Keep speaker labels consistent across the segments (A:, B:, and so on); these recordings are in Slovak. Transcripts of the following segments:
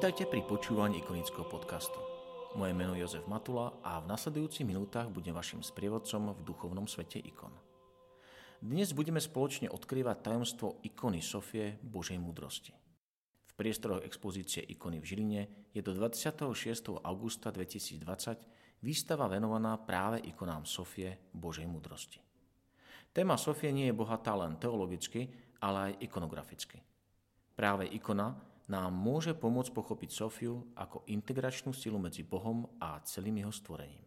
A: Vítajte pri počúvaní ikonického podcastu. Moje meno je Jozef Matula a v nasledujúcich minútach budem vašim sprievodcom v duchovnom svete ikon. Dnes budeme spoločne odkrývať tajomstvo ikony Sofie Božej múdrosti. V priestoroch expozície ikony v Žiline je do 26. augusta 2020 výstava venovaná práve ikonám Sofie Božej múdrosti. Téma Sofie nie je bohatá len teologicky, ale aj ikonograficky. Práve ikona nám môže pomôcť pochopiť Sofiu ako integračnú silu medzi Bohom a celým jeho stvorením.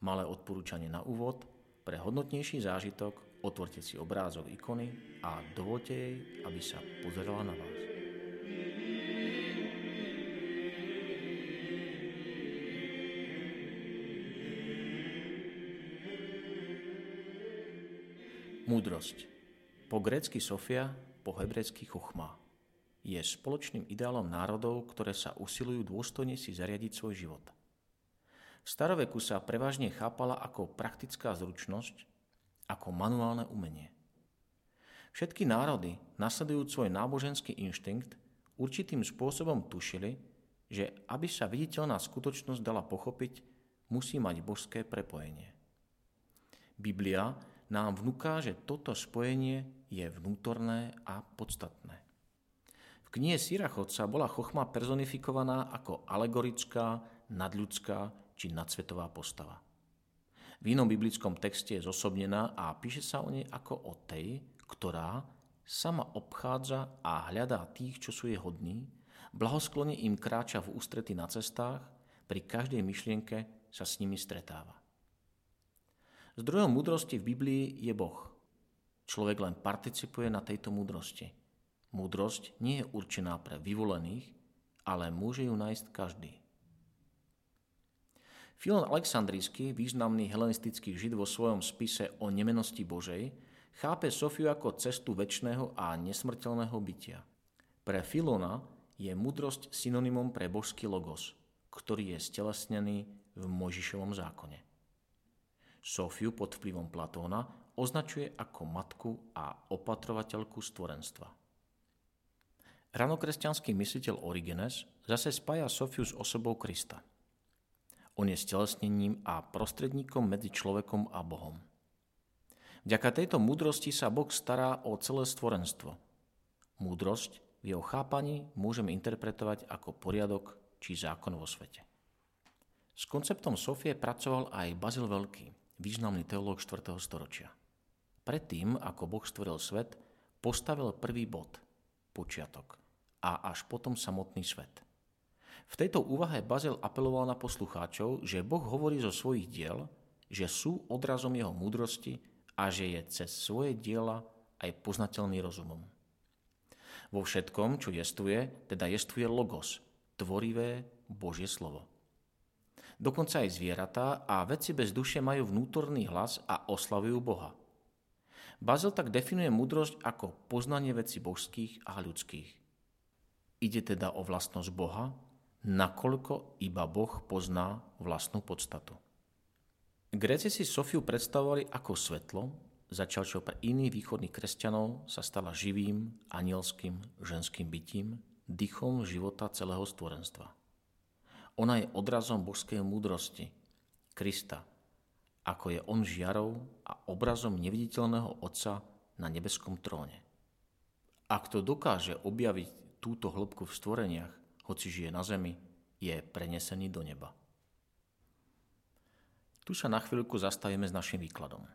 A: Malé odporúčanie na úvod, pre hodnotnejší zážitok otvorte si obrázok ikony a dovolte jej, aby sa pozerala na vás. Múdrosť. Po grécky Sofia, po hebrejsky chuchma je spoločným ideálom národov, ktoré sa usilujú dôstojne si zariadiť svoj život. V staroveku sa prevažne chápala ako praktická zručnosť, ako manuálne umenie. Všetky národy, nasledujúc svoj náboženský inštinkt, určitým spôsobom tušili, že aby sa viditeľná skutočnosť dala pochopiť, musí mať božské prepojenie. Biblia nám vnúká, že toto spojenie je vnútorné a podstatné knihe Sirachodca bola chochma personifikovaná ako alegorická, nadľudská či nadsvetová postava. V inom biblickom texte je zosobnená a píše sa o nej ako o tej, ktorá sama obchádza a hľadá tých, čo sú jej hodní, blahosklone im kráča v ústrety na cestách, pri každej myšlienke sa s nimi stretáva. Zdrojom múdrosti v Biblii je Boh. Človek len participuje na tejto múdrosti – Múdrosť nie je určená pre vyvolených, ale môže ju nájsť každý. Filon Aleksandrijský, významný helenistický žid vo svojom spise o nemenosti Božej, chápe Sofiu ako cestu väčšného a nesmrteľného bytia. Pre Filona je múdrosť synonymom pre božský logos, ktorý je stelesnený v Mojžišovom zákone. Sofiu pod vplyvom Platóna označuje ako matku a opatrovateľku stvorenstva. Ranokresťanský mysliteľ Origenes zase spája Sofiu s osobou Krista. On je stelesnením a prostredníkom medzi človekom a Bohom. Vďaka tejto múdrosti sa Boh stará o celé stvorenstvo. Múdrosť v jeho chápaní môžeme interpretovať ako poriadok či zákon vo svete. S konceptom Sofie pracoval aj Bazil Veľký, významný teológ 4. storočia. Predtým, ako Boh stvoril svet, postavil prvý bod, počiatok a až potom samotný svet. V tejto úvahe Bazel apeloval na poslucháčov, že Boh hovorí zo svojich diel, že sú odrazom jeho múdrosti a že je cez svoje diela aj poznateľný rozumom. Vo všetkom, čo jestuje, teda jestuje logos, tvorivé Božie slovo. Dokonca aj zvieratá a veci bez duše majú vnútorný hlas a oslavujú Boha. Bazel tak definuje múdrosť ako poznanie veci božských a ľudských. Ide teda o vlastnosť Boha, nakoľko iba Boh pozná vlastnú podstatu. Gréci si Sofiu predstavovali ako svetlo, začal čo pre iných východných kresťanov sa stala živým, anielským, ženským bytím, dychom života celého stvorenstva. Ona je odrazom božskej múdrosti, Krista, ako je on žiarou a obrazom neviditeľného Otca na nebeskom tróne. Ak to dokáže objaviť túto hĺbku v stvoreniach, hoci žije na zemi, je prenesený do neba. Tu sa na chvíľku zastavíme s našim výkladom.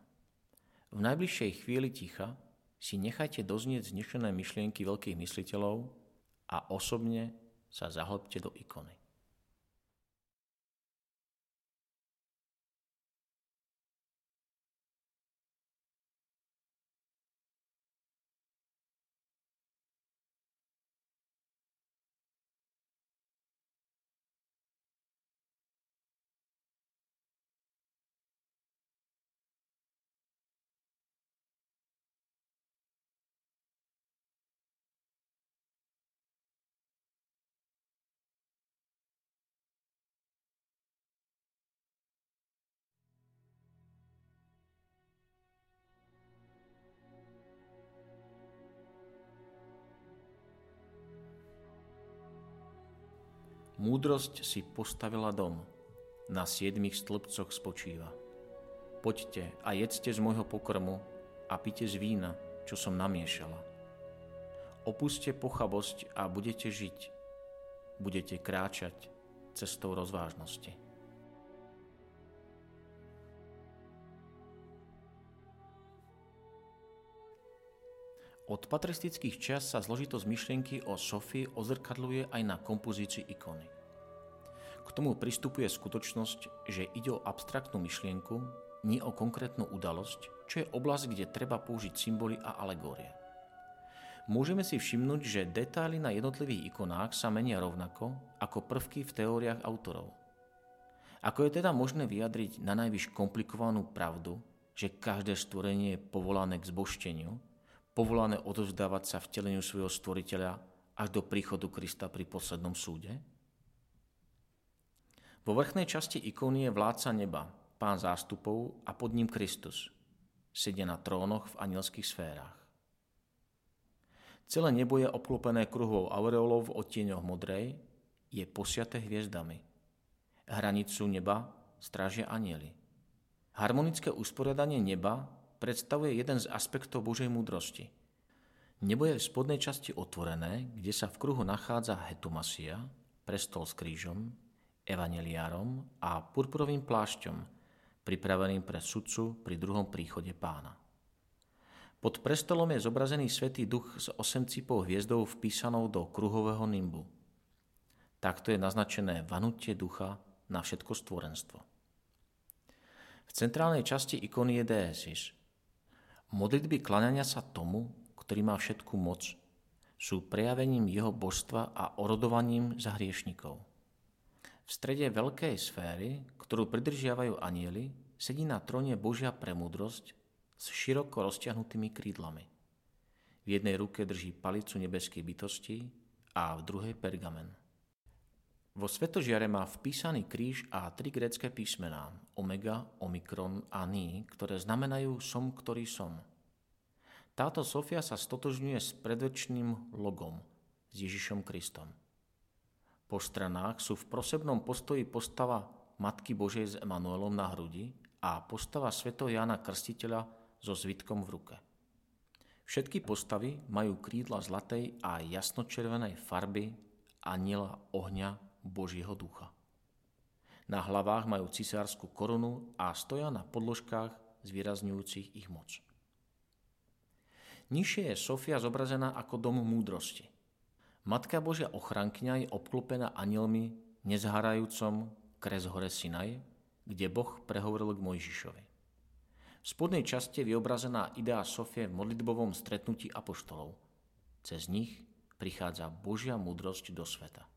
A: V najbližšej chvíli ticha si nechajte doznieť znešené myšlienky veľkých mysliteľov a osobne sa zahlbte do ikony. Múdrosť si postavila dom, na siedmých stĺpcoch spočíva. Poďte a jedzte z môjho pokrmu a pite z vína, čo som namiešala. Opuste pochabosť a budete žiť. Budete kráčať cestou rozvážnosti. Od patristických čas sa zložitosť myšlienky o Sofii ozrkadluje aj na kompozícii ikony. K tomu pristupuje skutočnosť, že ide o abstraktnú myšlienku, nie o konkrétnu udalosť, čo je oblasť, kde treba použiť symboly a alegórie. Môžeme si všimnúť, že detaily na jednotlivých ikonách sa menia rovnako ako prvky v teóriách autorov. Ako je teda možné vyjadriť na najvyš komplikovanú pravdu, že každé stvorenie je povolané k zbošteniu, povolané odovzdávať sa vteleniu svojho stvoriteľa až do príchodu Krista pri poslednom súde? Vo vrchnej časti ikóny je vládca neba, pán zástupov a pod ním Kristus. Sedia na trónoch v anielských sférach. Celé nebo je obklopené kruhou aureolov v odtieňoch modrej, je posiaté hviezdami. Hranicu neba strážia anieli. Harmonické usporiadanie neba predstavuje jeden z aspektov Božej múdrosti. Nebo je v spodnej časti otvorené, kde sa v kruhu nachádza hetumasia, prestol s krížom, evaneliárom a purpurovým plášťom, pripraveným pre sudcu pri druhom príchode pána. Pod prestolom je zobrazený Svetý duch s osemcipou hviezdou vpísanou do kruhového nimbu. Takto je naznačené vanutie ducha na všetko stvorenstvo. V centrálnej časti ikony je Deesis. Modlitby klaňania sa tomu, ktorý má všetku moc, sú prejavením jeho božstva a orodovaním za hriešnikov. V strede veľkej sféry, ktorú pridržiavajú anieli, sedí na tróne Božia premudrosť s široko rozťahnutými krídlami. V jednej ruke drží palicu nebeskej bytosti a v druhej pergamen. Vo svetožiare má vpísaný kríž a tri grécké písmená omega, omikron a ni, ktoré znamenajú som, ktorý som. Táto Sofia sa stotožňuje s predvečným logom, s Ježišom Kristom. Po stranách sú v prosebnom postoji postava Matky Božej s Emanuelom na hrudi a postava Sv. Jana Krstiteľa so zvitkom v ruke. Všetky postavy majú krídla zlatej a jasnočervenej farby aniela ohňa Božieho ducha. Na hlavách majú cisárskú korunu a stoja na podložkách zvýrazňujúcich ich moc. Nižšie je Sofia zobrazená ako dom múdrosti – Matka Božia ochrankňa je obklopená anielmi nezharajúcom kres hore Sinaj, kde Boh prehovoril k Mojžišovi. V spodnej časti je vyobrazená idea Sofie v modlitbovom stretnutí apoštolov. Cez nich prichádza Božia múdrosť do sveta.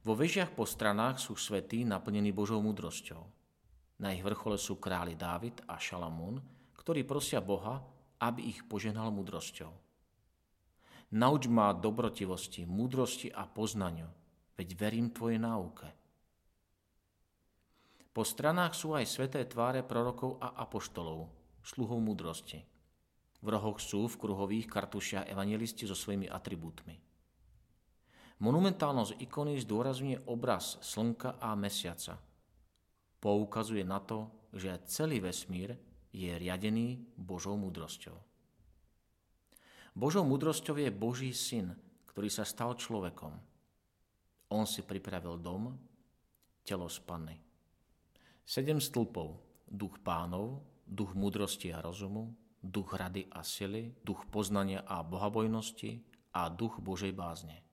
A: Vo vežiach po stranách sú svety naplnení Božou múdrosťou. Na ich vrchole sú králi Dávid a Šalamún, ktorí prosia Boha, aby ich poženal múdrosťou. Nauč ma dobrotivosti, múdrosti a poznaniu, veď verím Tvojej náuke. Po stranách sú aj sveté tváre prorokov a apoštolov, sluhov múdrosti. V rohoch sú v kruhových kartušiach evangelisti so svojimi atribútmi. Monumentálnosť ikony zdôrazňuje obraz slnka a mesiaca. Poukazuje na to, že celý vesmír je riadený Božou múdrosťou. Božou múdrosťou je Boží syn, ktorý sa stal človekom. On si pripravil dom, telo z panny. Sedem stĺpov, duch pánov, duch múdrosti a rozumu, duch rady a sily, duch poznania a bohabojnosti a duch Božej bázne.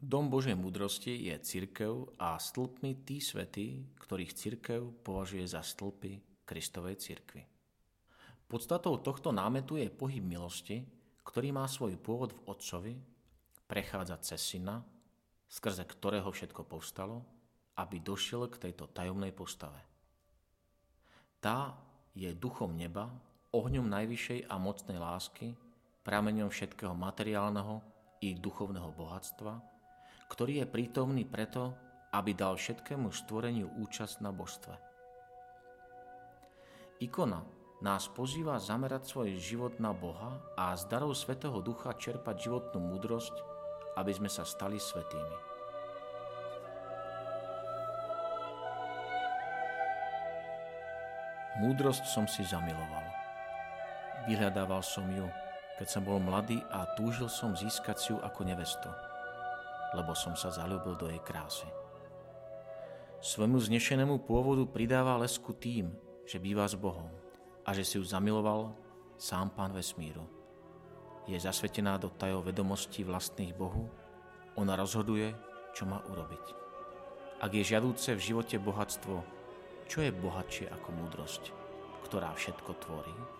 A: Dom Božej múdrosti je cirkev a stĺpmi tí svety, ktorých cirkev považuje za stĺpy Kristovej cirkvy. Podstatou tohto námetu je pohyb milosti, ktorý má svoj pôvod v Otcovi, prechádza cez Syna, skrze ktorého všetko povstalo, aby došiel k tejto tajomnej postave. Tá je duchom neba, ohňom najvyššej a mocnej lásky, prameňom všetkého materiálneho i duchovného bohatstva, ktorý je prítomný preto, aby dal všetkému stvoreniu účasť na božstve. Ikona nás pozýva zamerať svoj život na Boha a z darov Svetého Ducha čerpať životnú múdrosť, aby sme sa stali svetými. Múdrosť som si zamiloval. Vyhľadával som ju, keď som bol mladý a túžil som získať si ju ako nevesto lebo som sa zalúbil do jej krásy. Svojmu znešenému pôvodu pridáva lesku tým, že býva s Bohom a že si ju zamiloval sám Pán vesmíru. Je zasvetená do tajov vedomostí vlastných Bohu, ona rozhoduje, čo má urobiť. Ak je žiadúce v živote bohatstvo, čo je bohatšie ako múdrosť, ktorá všetko tvorí?